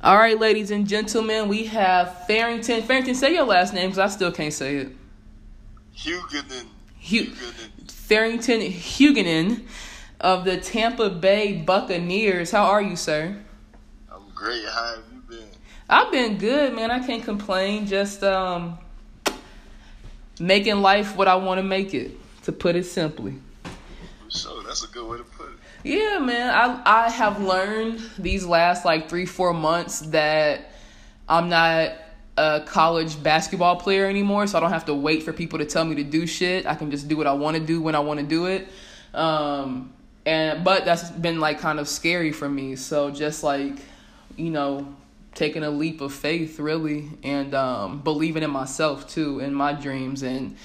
All right, ladies and gentlemen, we have Farrington. Farrington, say your last name because I still can't say it. Huguenin. Hu- Farrington Huguenin of the Tampa Bay Buccaneers. How are you, sir? I'm great. How have you been? I've been good, man. I can't complain. Just um, making life what I want to make it, to put it simply. For sure. That's a good way to put it. Yeah, man. I I have learned these last like three four months that I'm not a college basketball player anymore, so I don't have to wait for people to tell me to do shit. I can just do what I want to do when I want to do it. Um, and but that's been like kind of scary for me. So just like you know, taking a leap of faith really, and um, believing in myself too, in my dreams, and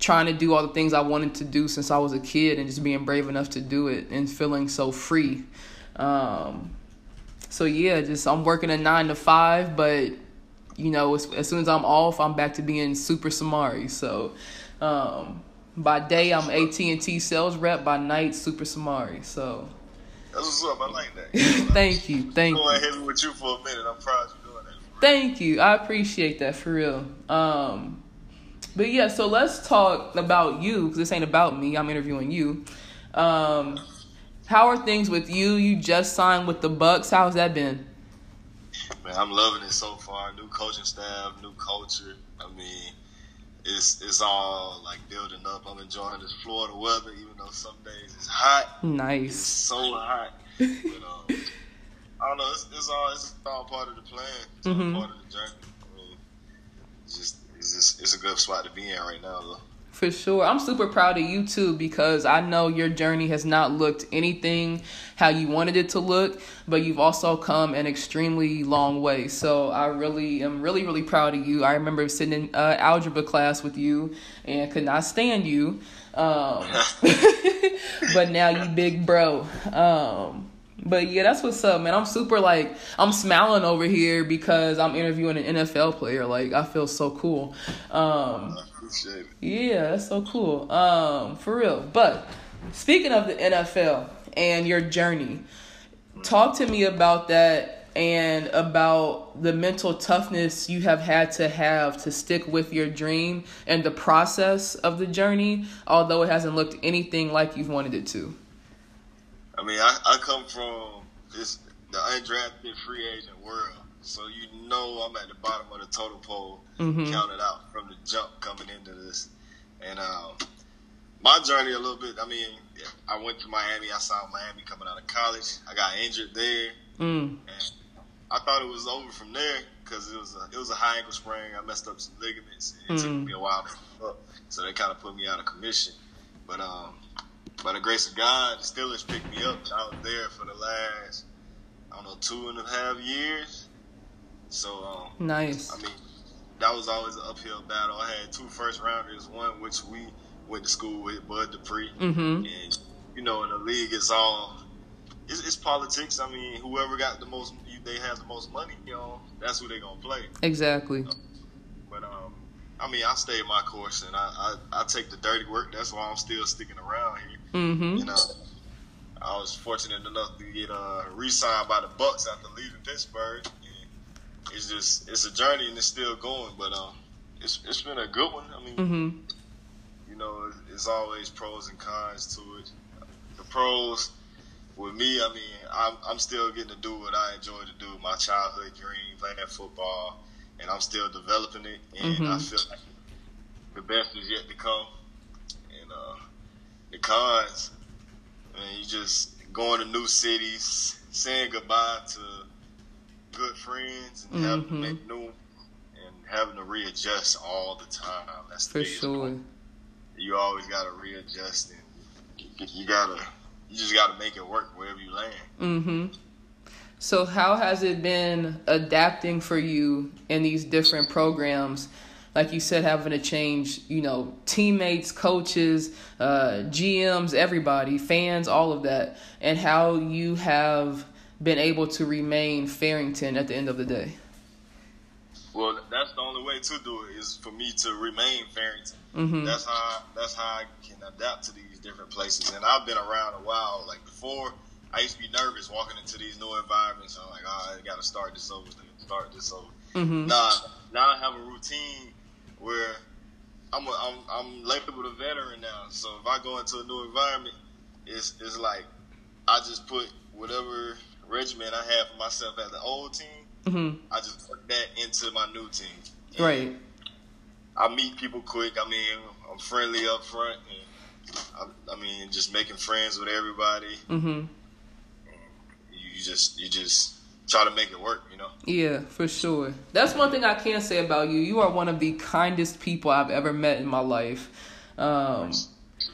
trying to do all the things I wanted to do since I was a kid and just being brave enough to do it and feeling so free. Um, so yeah, just I'm working a nine to five, but you know, as, as soon as I'm off, I'm back to being super Samari. So um, by day, I'm AT and T sales rep. By night, super Samari. So That's what's up. I like that. thank you, thank you. Going heavy with you for a minute. I'm proud you're doing that. Thank you. I appreciate that for real. Um, but yeah, so let's talk about you because this ain't about me. I'm interviewing you. Um, how are things with you? You just signed with the Bucks. How's that been? Man, I'm loving it so far. New coaching staff, new culture. I mean, it's it's all like building up. I'm enjoying this Florida weather, even though some days it's hot. It's Nice. so hot. But, um, I don't know. It's, it's all it's all part of the plan. It's all Mhm. part of the journey. I mean, just it's just it's a good spot to be in right now, though. For sure. I'm super proud of you too because I know your journey has not looked anything how you wanted it to look, but you've also come an extremely long way. So I really am really, really proud of you. I remember sitting in uh, algebra class with you and could not stand you. Um, but now you big bro. Um, but yeah, that's what's up, man. I'm super like I'm smiling over here because I'm interviewing an NFL player. Like I feel so cool. Um, I appreciate it. yeah, that's so cool. Um, for real. But speaking of the NFL and your journey, talk to me about that and about the mental toughness you have had to have to stick with your dream and the process of the journey, although it hasn't looked anything like you've wanted it to. I mean, I, I come from this the undrafted free agent world, so you know I'm at the bottom of the total pole, Mhm. counted out from the jump coming into this. And um, my journey a little bit. I mean, I went to Miami. I saw Miami coming out of college. I got injured there, Mm. and I thought it was over from there because it was a it was a high ankle sprain. I messed up some ligaments. And it took Mm. me a while to up, so they kind of put me out of commission. But um, by the grace of God, the Steelers picked me up. I was there for the last I don't know two and a half years. So um, Nice. I mean, that was always an uphill battle. I had two first rounders, one which we went to school with, Bud Dupree. Mm-hmm. And you know, in the league, it's all it's, it's politics. I mean, whoever got the most, they have the most money. You know, that's who they're gonna play. Exactly. But um, I mean, I stayed my course, and I, I I take the dirty work. That's why I'm still sticking around here. Mm-hmm. You know, I was fortunate enough to get uh, re-signed by the Bucks after leaving Pittsburgh. And it's just it's a journey, and it's still going. But um, it's it's been a good one. I mean, Mm-hmm. you know, it's, it's always pros and cons to it. The pros with me, I mean, I'm, I'm still getting to do what I enjoy to do, my childhood dream, playing football, and I'm still developing it. And I Mhm. feel like the best is yet to come. The cons, I mean, you just going to new cities, saying goodbye to good friends, and having to make new, and having to readjust all the time. That's the For sure. part. You always got to readjust, and you, you gotta, you just gotta make it work wherever you land. Mm-hmm. So how has it been adapting for you in these different programs? Like you said, having to change, you know, teammates, coaches, uh, GMs, everybody, fans, all of that, and how you have been able to remain Farrington at the end of the day. Well, that's the only way to do it is for me to remain Farrington. Mm-hmm. That's how that's how I can adapt to these different places. And I've been around a while. Like before I used to be nervous walking into these new environments. I'm like, oh, I got to start this over, start this over. Mm-hmm. Nah, now I have a routine where I'm a, I'm I'm labeled a veteran now. So if I go into a new environment, it's it's like I just put whatever regimen I have for myself as the old team. Mm-hmm. I just put that into my new team. And Right. I meet people quick. I mean, I'm friendly up front, and I, I mean, just making friends with everybody. Mm-hmm. You just you just try to make it work. You know. Yeah, for sure. That's one thing I can say about you. You are one of the kindest people I've ever met in my life. Um,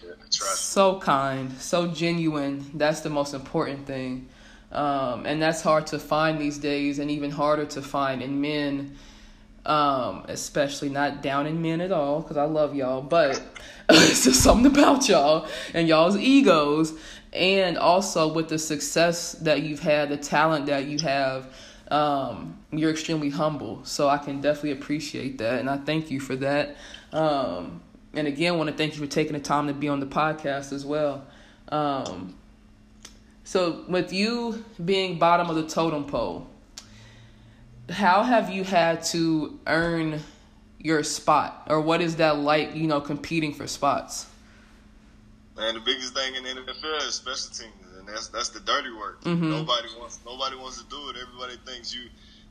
Yeah, so kind, so genuine. That's the most important thing. Um, and that's hard to find these days, and even harder to find in men, um, especially not down in men at all, because I love y'all. But it's just something about y'all and y'all's egos, and also with the success that you've had, the talent that you have. Um, you're extremely humble, so I can definitely appreciate that, and I thank you for that. Um, and again, want to thank you for taking the time to be on the podcast as well. Um, so, with you being bottom of the totem pole, how have you had to earn your spot, or what is that like? You know, competing for spots. Man, the biggest thing in the NFL is special teams, and that's that's the dirty work. Mhm. Nobody wants nobody wants to do it. Everybody thinks you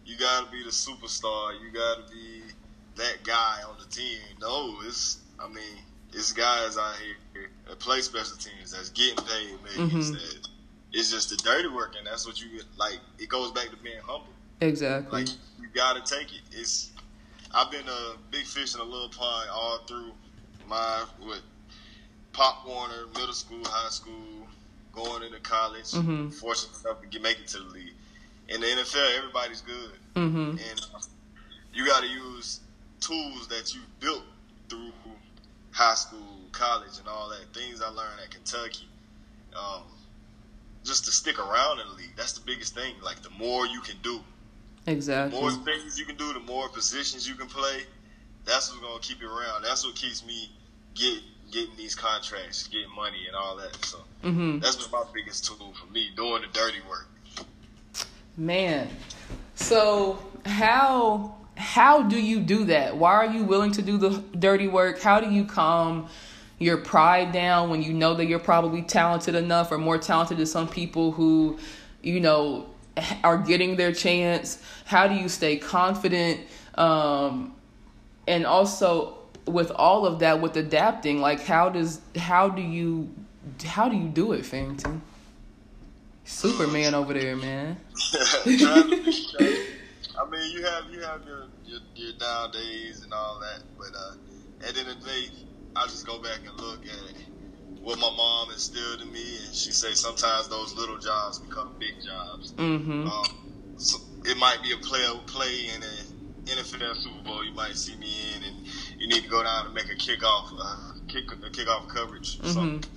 you got to be the superstar. You got to be that guy on the team. No, it's I mean it's guys out here that play special teams that's getting paid millions. Mhm. That it's just the dirty work, and that's what you. Like it goes back to being humble. Exactly. Like you gotta take it. It's I've been a big fish in a little pond all through my what Pop Warner, middle school, high school, going into college, Mhm. fortunate enough to get, make it to the league. In the NFL, everybody's good, mm-hmm. and uh, you got to use tools that you built through high school, college, and all that. Things I learned at Kentucky. Um, just to stick around in the league. That's the biggest thing. Like the more you can do, the Exactly. more things you can do, the more positions you can play. That's what's gonna keep you around. That's what keeps me get getting these contracts, getting money, and all that. So Mm-hmm. that's been my biggest tool for me, doing the dirty work. Man, so how how do you do that? Why are you willing to do the dirty work? How do you calm your pride down when you know that you're probably talented enough or more talented than some people who, you know, are getting their chance? How do you stay confident? Um, and also with all of that, with adapting, like how does how do you how do you do it, Farrington? Superman over there, man. I mean, you have you have your, your your down days and all that, but uh, at the end of the day, I just go back and look at what my mom instilled in me, and she say sometimes those little jobs become big jobs. Mm-hmm. Um, so it might be a player play in a NFL Super Bowl. You might see me in, and you need to go down and make a kickoff, uh, kick a kickoff coverage. or something.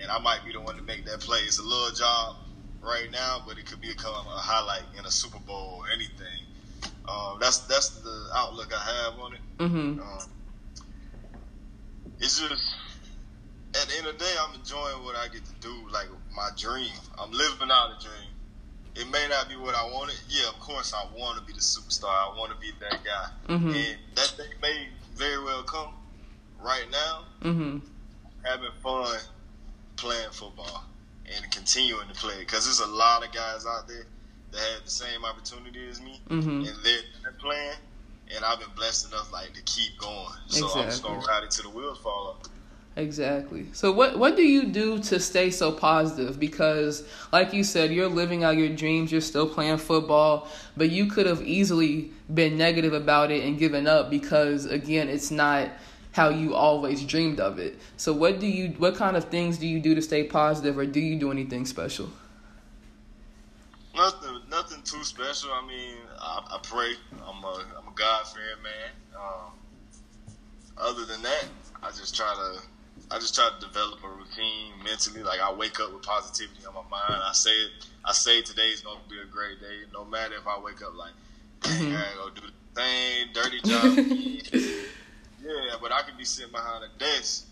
And I might be the one to make that play. It's a little job right now, but it could become a highlight in a Super Bowl or anything. Um, that's that's the outlook I have on it. Mm-hmm. Um, it's just at the end of the day, I'm enjoying what I get to do, like my dream. I'm living out a dream. It may not be what I wanted. Yeah, of course, I want to be the superstar. I want to be that guy, Mhm. and that day may very well come. Right now, Mm-hmm. having fun playing football and continuing to play because there's a lot of guys out there that had the same opportunity as me Mhm. and they're, they're playing and I've been blessed enough like to keep going so I'm just gonna Exactly. ride it till the wheels fall off Exactly. So what what do you do to stay so positive? Because like you said, you're living out your dreams, you're still playing football, but you could have easily been negative about it and given up because again, it's not how you always dreamed of it. So what do you what kind of things do you do to stay positive or do you do anything special? nothing nothing too special I mean I, I pray I'm a I'm a God fearing man um, other than that I just try to I just try to develop a routine mentally. Like I wake up with positivity on my mind. I say it. I say today's gonna be a great day, no matter if I wake up like. I gotta go do the same dirty job. yeah, but I could be sitting behind a desk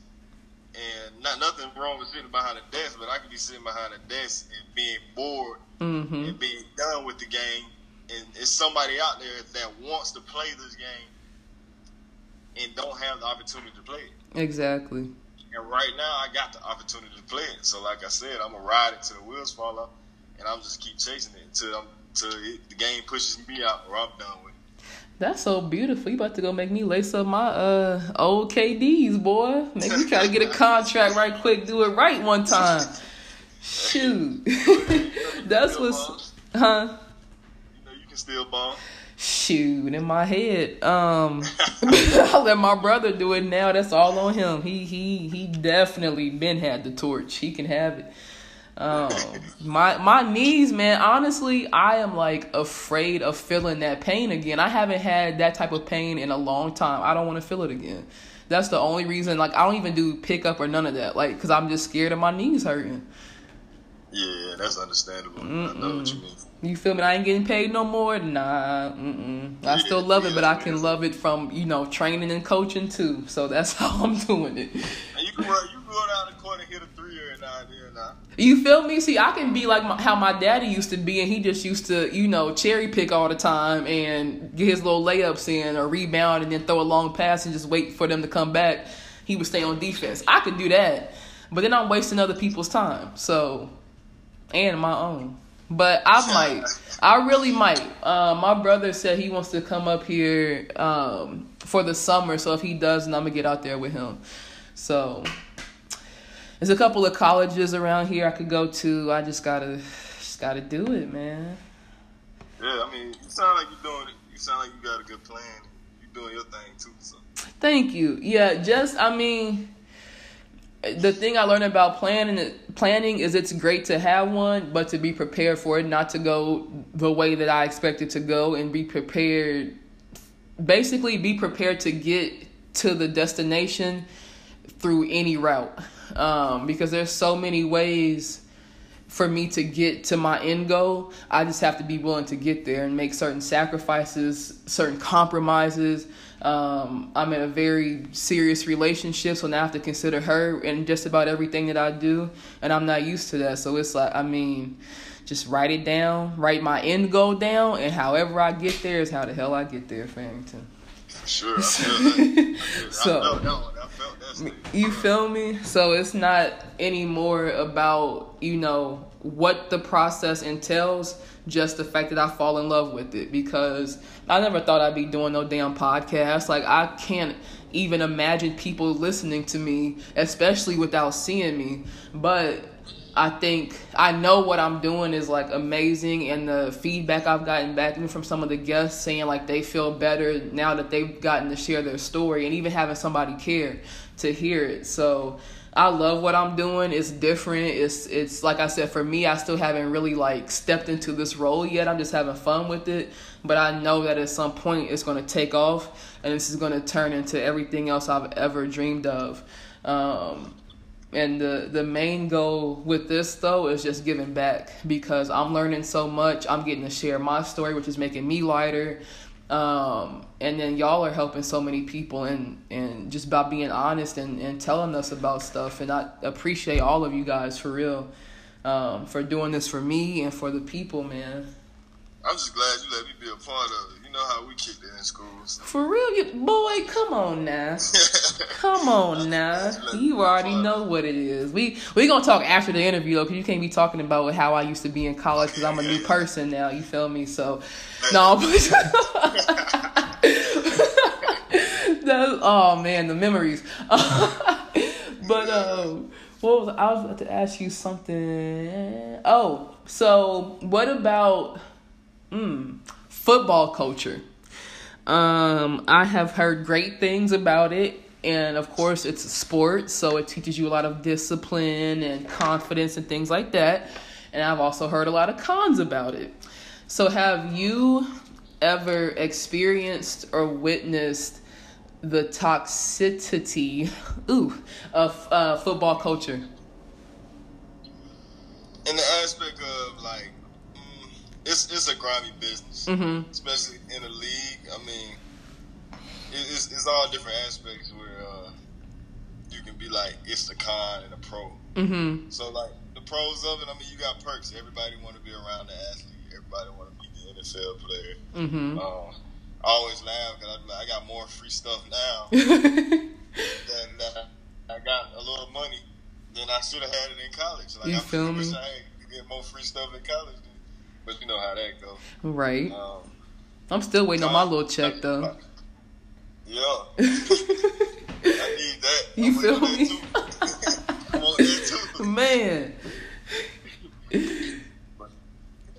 and not nothing wrong with sitting behind a desk, but I could be sitting behind a desk and being bored Mm-hmm. and being done with the game, and it's somebody out there that wants to play this game and don't have the opportunity to play it. Exactly. And right now, I got the opportunity to play it. So, like I said, I'm gonna ride it till the wheels fall off, and I'm just keep chasing it until I'm till it, the game pushes me out or I'm done with it. That's so beautiful. You about to go make me lace up my uh old KDs, boy. Make me try to get a contract right quick. Do it right one time. Shoot. That's what's huh? You know, you can still ball. Shoot in my head. Um I'll let my brother do it now. That's all on him. He he he definitely been had the torch. He can have it. Um my my knees, man, honestly, I am like afraid of feeling that pain again. I haven't had that type of pain in a long time. I don't want to feel it again. That's the only reason like I don't even do pickup or none of that. Like cuz I'm just scared of my knees hurting. Yeah, that's understandable. I know what you mean. You feel me? I ain't getting paid no more. Nah, mm-mm. I Yeah, still love it, but I can yeah. love it from you know training and coaching too. So that's how I'm doing it. And you can run, you can go down the court and hit a three every now and then. Now. You feel me? See, I can be like my, how my daddy used to be, and he just used to you know cherry pick all the time and get his little layups in or rebound and then throw a long pass and just wait for them to come back. He would stay on defense. I could do that, but then I'm wasting other people's time. So and my own. But I might. I really might. Uh, my brother said he wants to come up here um, for the summer. So if he does, then I'm gonna get out there with him. So there's a couple of colleges around here I could go to. I just gotta, just gotta do it, man. Yeah, I mean, you sound like you're doing it. You sound like you got a good plan. You're doing your thing too. So. Thank you. Yeah, just I mean, the thing I learned about planning planning is it's great to have one, but to be prepared for it, not to go the way that I expect it to go, and be prepared. Basically, be prepared to get to the destination through any route, um, because there's so many ways for me to get to my end goal. I just have to be willing to get there and make certain sacrifices, certain compromises. Um, I'm in a very serious relationship, so now I have to consider her in just about everything that I do, and I'm not used to that. So it's like, I mean, just write it down, write my end goal down, and however I get there is how the hell I get there, Farrington. Sure, I feel that. So- I felt that. I felt that. You feel me? So it's not anymore about, you know, what the process entails, just the fact that I fall in love with it because I never thought I'd be doing no damn podcast. Like I can't even imagine people listening to me, especially without seeing me. But I think I know what I'm doing is like amazing, and the feedback I've gotten back even from some of the guests saying like they feel better now that they've gotten to share their story, and even having somebody care to hear it. So I love what I'm doing. It's different. It's it's like I said for me, I still haven't really like stepped into this role yet. I'm just having fun with it, but I know that at some point it's going to take off, and this is going to turn into everything else I've ever dreamed of. Um, and the the main goal with this though is just giving back because I'm learning so much. I'm getting to share my story, which is making me lighter. Um, and then y'all are helping so many people and and just by being honest and, and telling us about stuff and I appreciate all of you guys for real. Um, for doing this for me and for the people, man. I'm just glad you let me be a part of it. You know how we kicked it in school. So. For real, you, boy, come on now. Come on now. You already know what it is. We we gonna talk after the interview though, cause you can't be talking about how I used to be in college, cause I'm a new person now. You feel me? So, no. That's, oh man, the memories. but um, what was I was about to ask you something? Oh, so what about mm, football culture? Um, I have heard great things about it. And of course, it's a sport, so it teaches you a lot of discipline and confidence and things like that. And I've also heard a lot of cons about it. So, have you ever experienced or witnessed the toxicity ooh, of uh, football culture? in the aspect of like, it's it's a grimy business, Mm-hmm. especially in the league. I mean, it, it's it's all different aspects where uh, you can be like it's the con and the pro. Mm-hmm. So like the pros of it, I mean, you got perks. Everybody want to be around the athlete. Everybody want to be the NFL player. Mm-hmm. Um, I always laugh because I, I got more free stuff now than uh, I got a little money than I should have had it in college. Like You I feel me? I had get more free stuff in college, but you know how that goes. right. Um, I'm still waiting on my little check though. Yeah. I need that. You I feel me? too. I want that too. Man.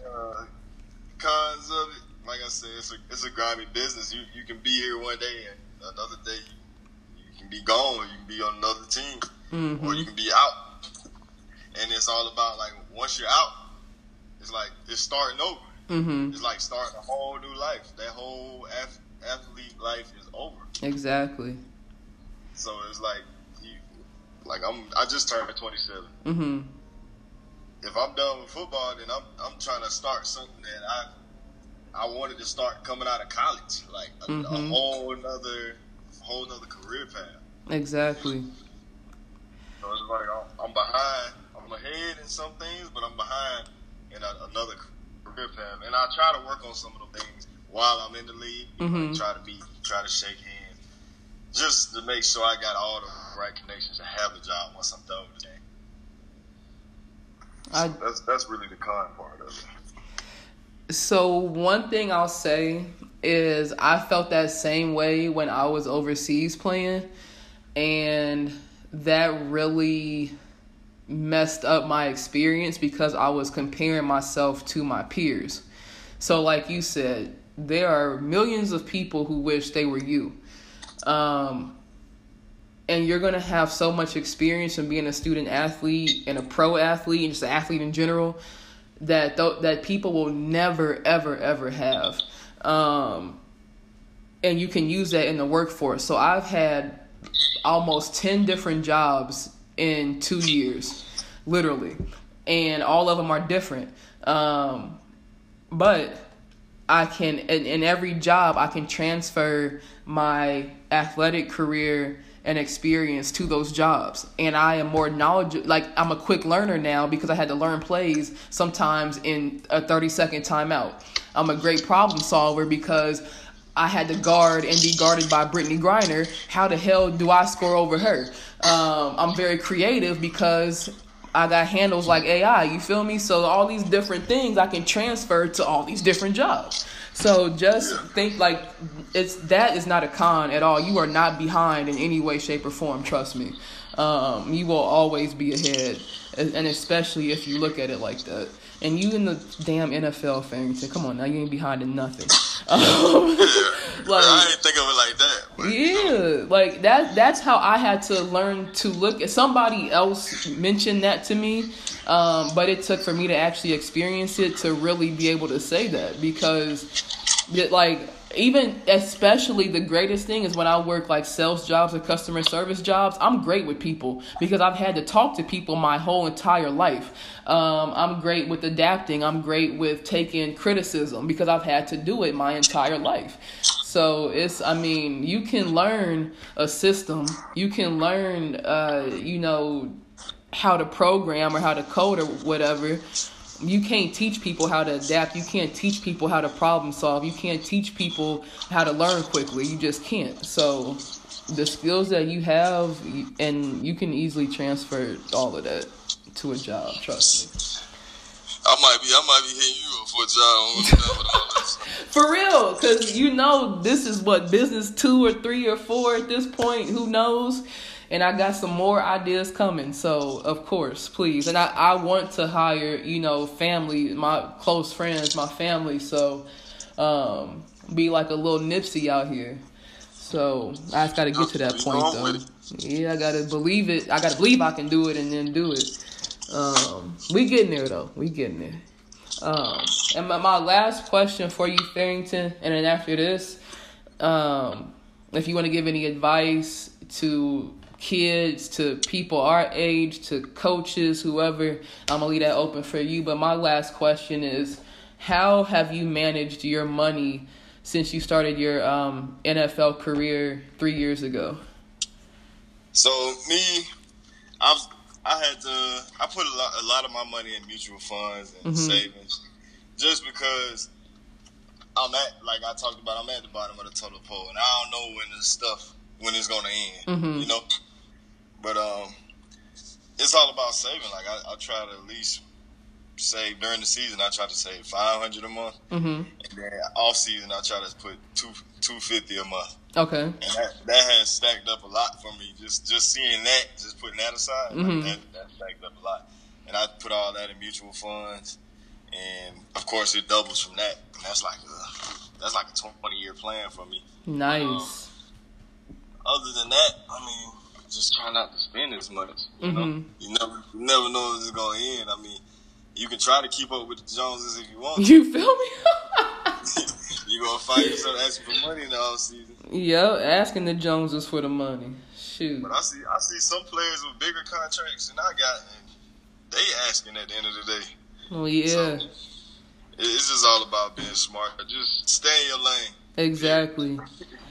Uh, cons of it, like I said, it's a it's a grimy business. You you can be here one day and another day you, you can be gone. You can be on another team, or you can be out. And it's all about like once you're out, it's like it's starting over. hmm It's like starting a whole new life. That whole ath- athlete life is over. Exactly. So it's like you, like I'm. I just turned 27. hmm If I'm done with football, then I'm I'm trying to start something that I I wanted to start coming out of college, like a, a Mhm. whole another whole another career path. Exactly. So it's like I'm, I'm behind. I'm ahead in some things, but I'm behind in a, another career path. And I try to work on some of the things while I'm in the league. Mhm. Like try to be, try to shake hands, just to make sure I got all the right connections to have a job once I'm done with the game. I That's that's really the con part of it. So one thing I'll say is I felt that same way when I was overseas playing and that really messed up my experience because I was comparing myself to my peers. So like you said, there are millions of people who wish they were you. Um and you're going to have so much experience in being a student athlete and a pro athlete and just an athlete in general that th- that people will never ever ever have um and you can use that in the workforce so i've had almost 10 different jobs in 2 years literally. And all of them are different. Um but I can in, in every job I can transfer my athletic career and experience to those jobs. And I am more knowledgeable like I'm a quick learner now because I had to learn plays sometimes in a 30 second timeout. I'm a great problem solver because I had to guard and be guarded by Brittney Griner. How the hell do I score over her? Um, I'm very creative because I got handles like AI, you feel me? So all these different things I can transfer to all these different jobs. So just think like it's that is not a con at all. You are not behind in any way, shape, or form. Trust me. Um, you will always be ahead, and and especially if you look at it like that. And you in the damn NFL, Farrington. Come on now, you ain't behind in nothing. Um, like, I didn't think of it like that. But, you know, yeah, like that. That's how I had to learn to look. at Somebody else mentioned that to me, um, but it took for me to actually experience it to really be able to say that because, it, like, even especially the greatest thing is when I work like sales jobs or customer service jobs. I'm great with people because I've had to talk to people my whole entire life. Um, I'm great with adapting. I'm great with taking criticism because I've had to do it my entire life. So it's, I mean, you can learn a system. You can learn, uh, you know, how to program or how to code or whatever. You can't teach people how to adapt. You can't teach people how to problem solve. You can't teach people how to learn quickly. You just can't. So the skills that you have, and you can easily transfer all of that to a job. Trust me. I might be, I might be hitting you up for a job when we're done with all this. For real, because you know this is what business two or three or four at this point. Who knows? And I got some more ideas coming. So of course, please. And I, I want to hire, you know, family, my close friends, my family. So um, be like a little Nipsey out here. So I just got to get to that point though. Yeah, I gotta believe it. I gotta believe I can do it and then do it. Um, we getting there though. We getting there. Um, and my, my last question for you, Farrington, and then after this, um, if you want to give any advice to kids, to people our age, to coaches, whoever, I'm gonna leave that open for you. But my last question is, how have you managed your money since you started your um, NFL career three years ago? So me, I was I had to I put a lot a lot of my money in mutual funds and Mhm. savings, just because I'm at like I talked about I'm at the bottom of the total pole and I don't know when this stuff when it's gonna end, Mhm. you know. But um, it's all about saving. Like I, I try to at least save during the season. I try to save five hundred a month, Mm-hmm. and then off season I try to put two two fifty a month. Okay. And that, that has stacked up a lot for me. Just just seeing that, just putting that aside, like, Mhm. that, that stacked up a lot. And I put all that in mutual funds, and of course it doubles from that. And that's like a, that's like a twenty year plan for me. Nice. Other than that, I mean, just try not to spend as much. You know, Mhm. you never you never know when it's gonna end. I mean, you can try to keep up with the Joneses if you want. You feel me? you gonna find yourself asking for money in the off season. Yep, asking the Joneses for the money. Shoot. But I see I see some players with bigger contracts than I got, and they asking at the end of the day. Oh yeah, So, it's just all about being smart. Just stay in your lane. exactly.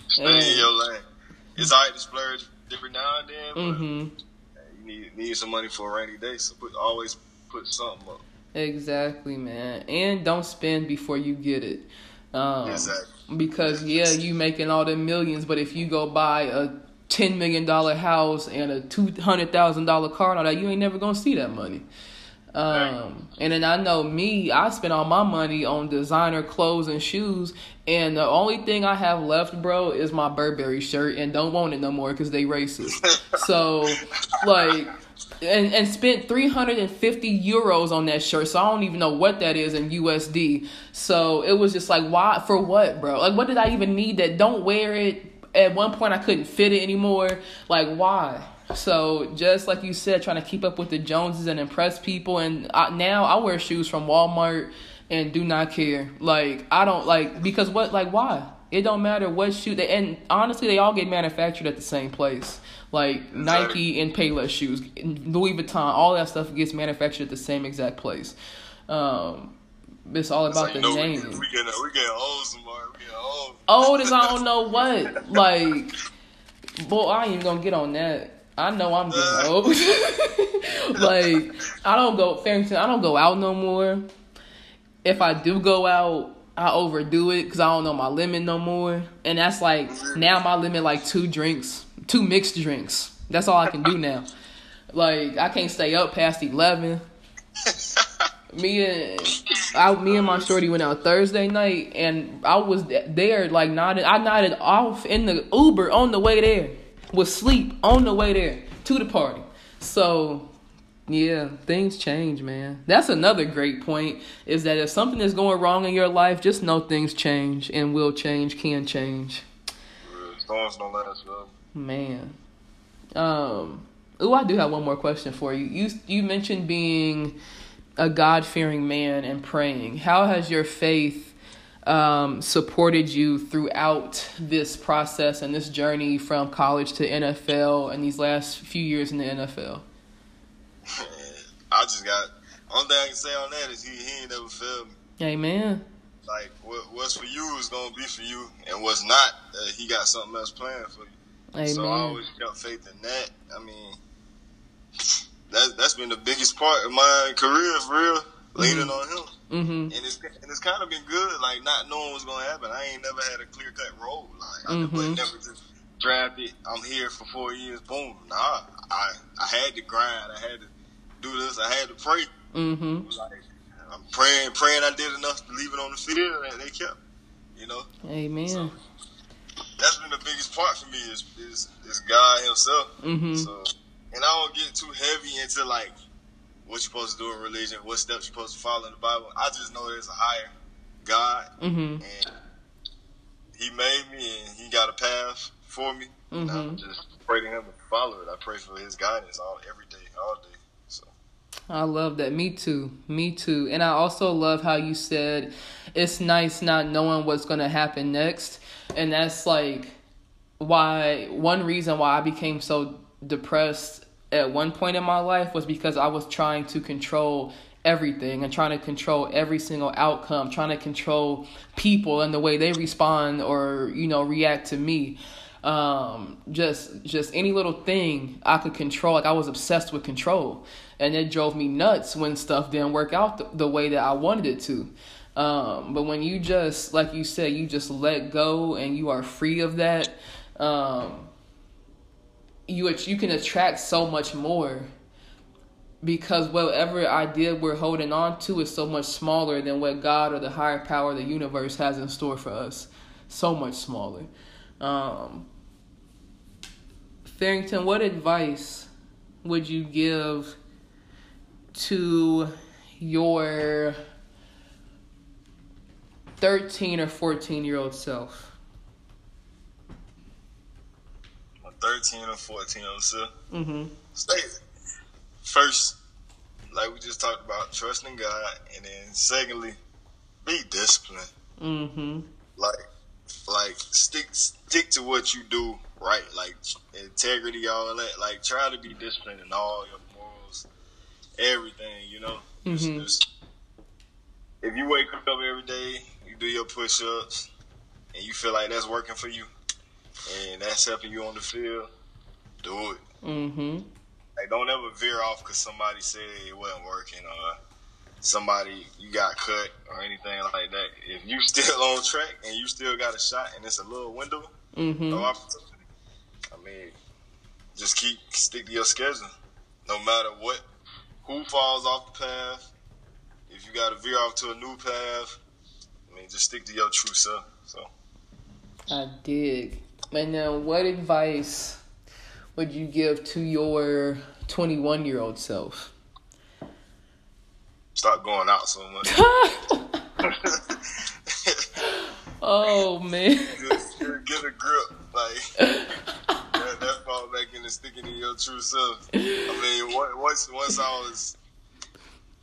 Stay And- in your lane. It's alright to splurge every now and then, but Mhm. you need need some money for a rainy day. So put always put something up. Exactly, man. And don't spend before you get it. Um, Exactly. Because yeah, you making all the millions, but if you go buy a ten million dollar house and a two hundred thousand dollar car and all that, you ain't never gonna see that money. Um, and then I know me, I spend all my money on designer clothes and shoes, and the only thing I have left, bro, is my Burberry shirt, and don't want it no more because they racist. so, like, and and spent 350 euros on that shirt so i don't even know what that is in usd so it was just like why for what bro? Like what did i even need that? Don't wear it. At one point i couldn't fit it anymore. Like why so just like you said trying to keep up with the joneses and impress people and I, now i wear shoes from walmart and do not care like i don't like because what like why it don't matter what shoe they and honestly they all get manufactured at the same place like Nike and Payless shoes, Louis Vuitton, all that stuff gets manufactured at the same exact place. Um, it's all about So, the you know, we, name. we getting we getting old, Samar. We getting old. Old as I don't know what. Like, boy, I ain't even gonna get on that. I know I'm getting old. like, I don't go Farrington. I don't go out no more. If I do go out, I overdo it because I don't know my limit no more. And that's like now my limit like two drinks, two mixed drinks. That's all I can do now. Like I can't stay up past eleven. Me and I, me and my shorty went out Thursday night, and I was there like nodded. I nodded off in the Uber on the way there, was sleep on the way there to the party. So, yeah, things change, man. That's another great point. Is that if something is going wrong in your life, just know things change and will change, can change. Storms don't let us go. Man. Um. Oh, I do have one more question for you. You you mentioned being a God fearing man and praying. How has your faith um, supported you throughout this process and this journey from college to NFL and these last few years in the NFL? I just got only thing I can say on that is he he ain't never failed me. Amen. Like what, what's for you is gonna be for you, and what's not, uh, he got something else planned for you. Amen. So I always got faith in that. I mean, that that's been the biggest part of my career, for real. Leaning on him, mm-hmm. and it's and it's kind of been good, like not knowing what's gonna happen. I ain't never had a clear cut role. Like I Mhm. never, just drafted. I'm here for four years. Boom. Nah, I I had to grind. I had to do this. I had to pray. Mm-hmm. Like I'm praying, praying. I did enough to leave it on the field, and they kept. You know, Amen. that's been the biggest part for me is is, is God Himself. Mm-hmm. So, and I don't get too heavy into like what you're supposed to do in religion, what steps you're supposed to follow in the Bible. I just know there's a higher God, Mm-hmm. and He made me, and He got a path for me. And I Mhm. just pray to Him to follow it. I pray for His guidance all every day, all day. So I love that. Me too. Me too. And I also love how you said it's nice not knowing what's going to happen next. And that's like why one reason why I became so depressed at one point in my life was because I was trying to control everything and trying to control every single outcome, trying to control people and the way they respond or, you know, react to me. um, just just any little thing I could control. Like I was obsessed with control, and it drove me nuts when stuff didn't work out the, the way that I wanted it to. Um, but when you just, like you said, you just let go and you are free of that, um, you you can attract so much more because whatever idea we're holding on to is so much smaller than what God or the higher power the universe has in store for us. So much smaller. Um, Farrington, what advice would you give to your 13 or 14 year old self? My 13 or 14 year old self? Mm-hmm. Stay. First, like we just talked about, trusting God, and then secondly, be disciplined. Mm-hmm. Like, like stick stick to what you do right, like integrity, all that. Like, try to be disciplined in all your morals, everything. You know, Mm-hmm. just, if you wake up every day, you do your push ups, and you feel like that's working for you, and that's helping you on the field, do it. Mm-hmm. Like, don't ever veer off because somebody said it wasn't working or somebody you got cut or anything like that. If you still on track and you still got a shot and it's a little window Mm-hmm. of opportunity, I mean, just keep stick to your schedule. No matter what, who falls off the path. If you got to veer off to a new path, I mean, just stick to your true self. So, I dig. And then, what advice would you give to your 21 year old self? stop going out so much. oh, man. get, get, get a grip. Like that, that fall back into sticking to your true self. I mean, once once I was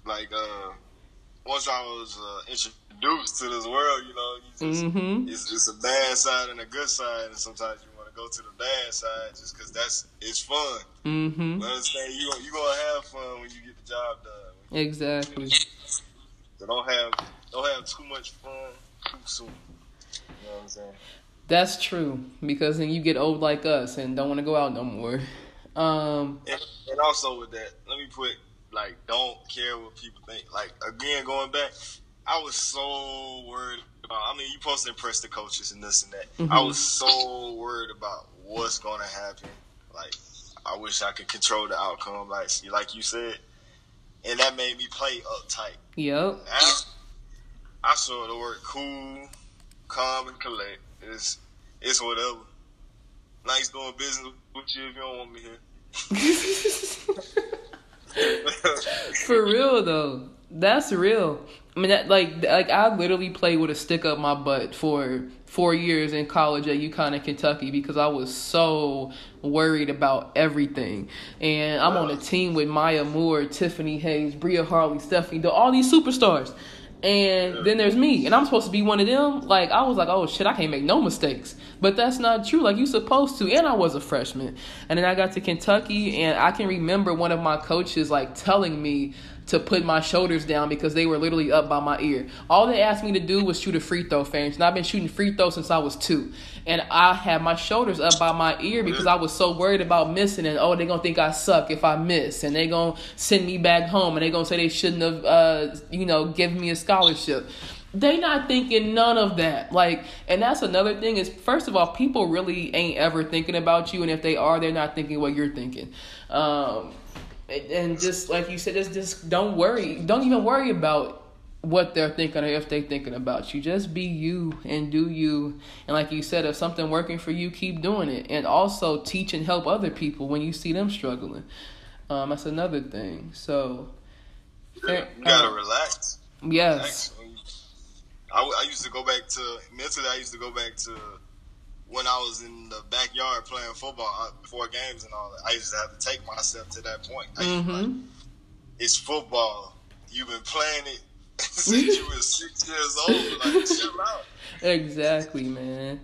like, uh, once I was uh, introduced to this world, you know, you just, Mm-hmm. it's, it's a bad side and a good side, and sometimes you want to go to the bad side just because that's it's fun. Mm-hmm. You understand? You you gonna have fun when you get the job done. Exactly. So don't have don't have too much fun too soon. You know what I'm saying? That's true. Because then you get old like us and don't want to go out no more. Um, And, and also with that, let me put like don't care what people think. Like again, going back, I was so worried about. I mean, you supposed to impress the coaches and this and that. I Mhm. was so worried about what's going to happen. Like I wish I could control the outcome. Like like you said, and that made me play uptight. yep. Now I sort of work cool, calm, and collect. It's it's whatever. Nice doing business with you if you don't want me here. For real though, that's real. I mean, that, like, like I literally played with a stick up my butt for four years in college at UConn in Kentucky because I was so worried about everything. And I'm on a team with Maya Moore, Tiffany Hayes, Bria Hartley, Stephanie, all these superstars. And then there's me, and I'm supposed to be one of them. Like I was like, oh shit, I can't make no mistakes. But that's not true. Like you supposed to. And I was a freshman, and then I got to Kentucky, and I can remember one of my coaches like telling me to put my shoulders down because they were literally up by my ear. All they asked me to do was shoot a free throw, fans, and I've been shooting free throws since I was two. And I had my shoulders up by my ear because I was so worried about missing and oh, they're gonna think I suck if I miss, and they gonna send me back home, and they gonna say they shouldn't have, uh, you know, given me a scholarship. They not thinking none of that. Like, and that's another thing is first of all, people really ain't ever thinking about you, and if they are, they're not thinking what you're thinking. Um, and- and just like you said, just just don't worry. Don't even worry about what they're thinking or if they're thinking about you. Just be you and do you. And like you said, if something working for you, keep doing it. And also teach and help other people when you see them struggling. Um, that's another thing. So, you gotta relax. yes, Relax. I, I used to go back to mentally. I used to go back to when I was in the backyard playing football uh, before games and all that. I used to have to take myself to that point. I used to be like, it's football. You've been playing it since you were six years old. Like, chill out. Exactly, man.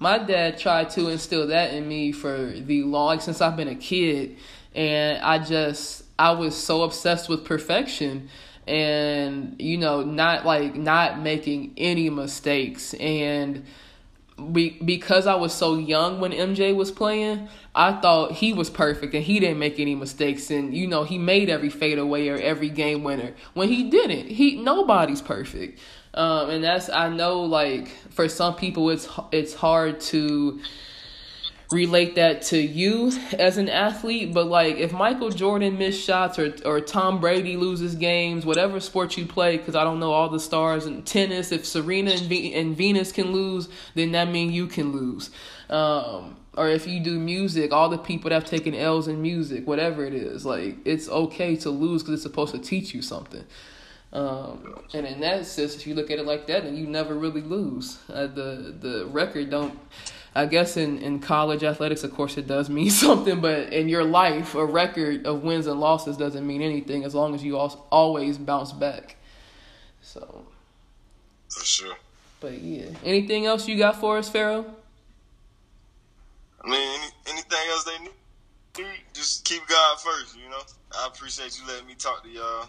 My dad tried to instill that in me for the long since I've been a kid, and I just I was so obsessed with perfection, and you know not like not making any mistakes, and be, because I was so young when MJ was playing, I thought he was perfect and he didn't make any mistakes and you know he made every fadeaway or every game winner when he didn't. He nobody's perfect, um, and that's I know like for some people it's it's hard to relate that to you as an athlete, but like if Michael Jordan missed shots or or Tom Brady loses games, whatever sport you play, because I don't know all the stars in tennis. If Serena and, v- and Venus can lose, then that means you can lose. Um, or if you do music, all the people that have taken L's in music, whatever it is, like it's okay to lose because it's supposed to teach you something. Um, and in that sense, if you look at it like that, then you never really lose. Uh, the the record don't I guess in, in college athletics, of course, it does mean something, but in your life, a record of wins and losses doesn't mean anything as long as you always bounce back. So. For sure. But yeah. Anything else you got for us, Pharaoh? I mean, any, anything else they need, just keep God first, you know? I appreciate you letting me talk to y'all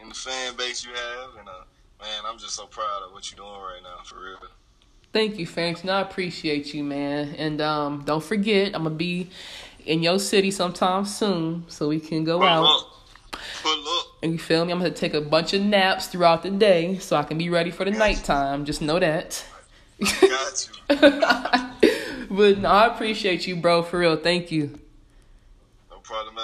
and the fan base you have. And, uh, man, I'm just so proud of what you're doing right now, for real. Thank you, Fanks. No, I appreciate you, man. And um, don't forget, I'm gonna be in your city sometime soon, so we can go Pull out. Up. Pull up. And you feel me? I'm gonna take a bunch of naps throughout the day, so I can be ready for the nighttime. Just know that. Got you. but no, I appreciate you, bro. For real, thank you. No problem.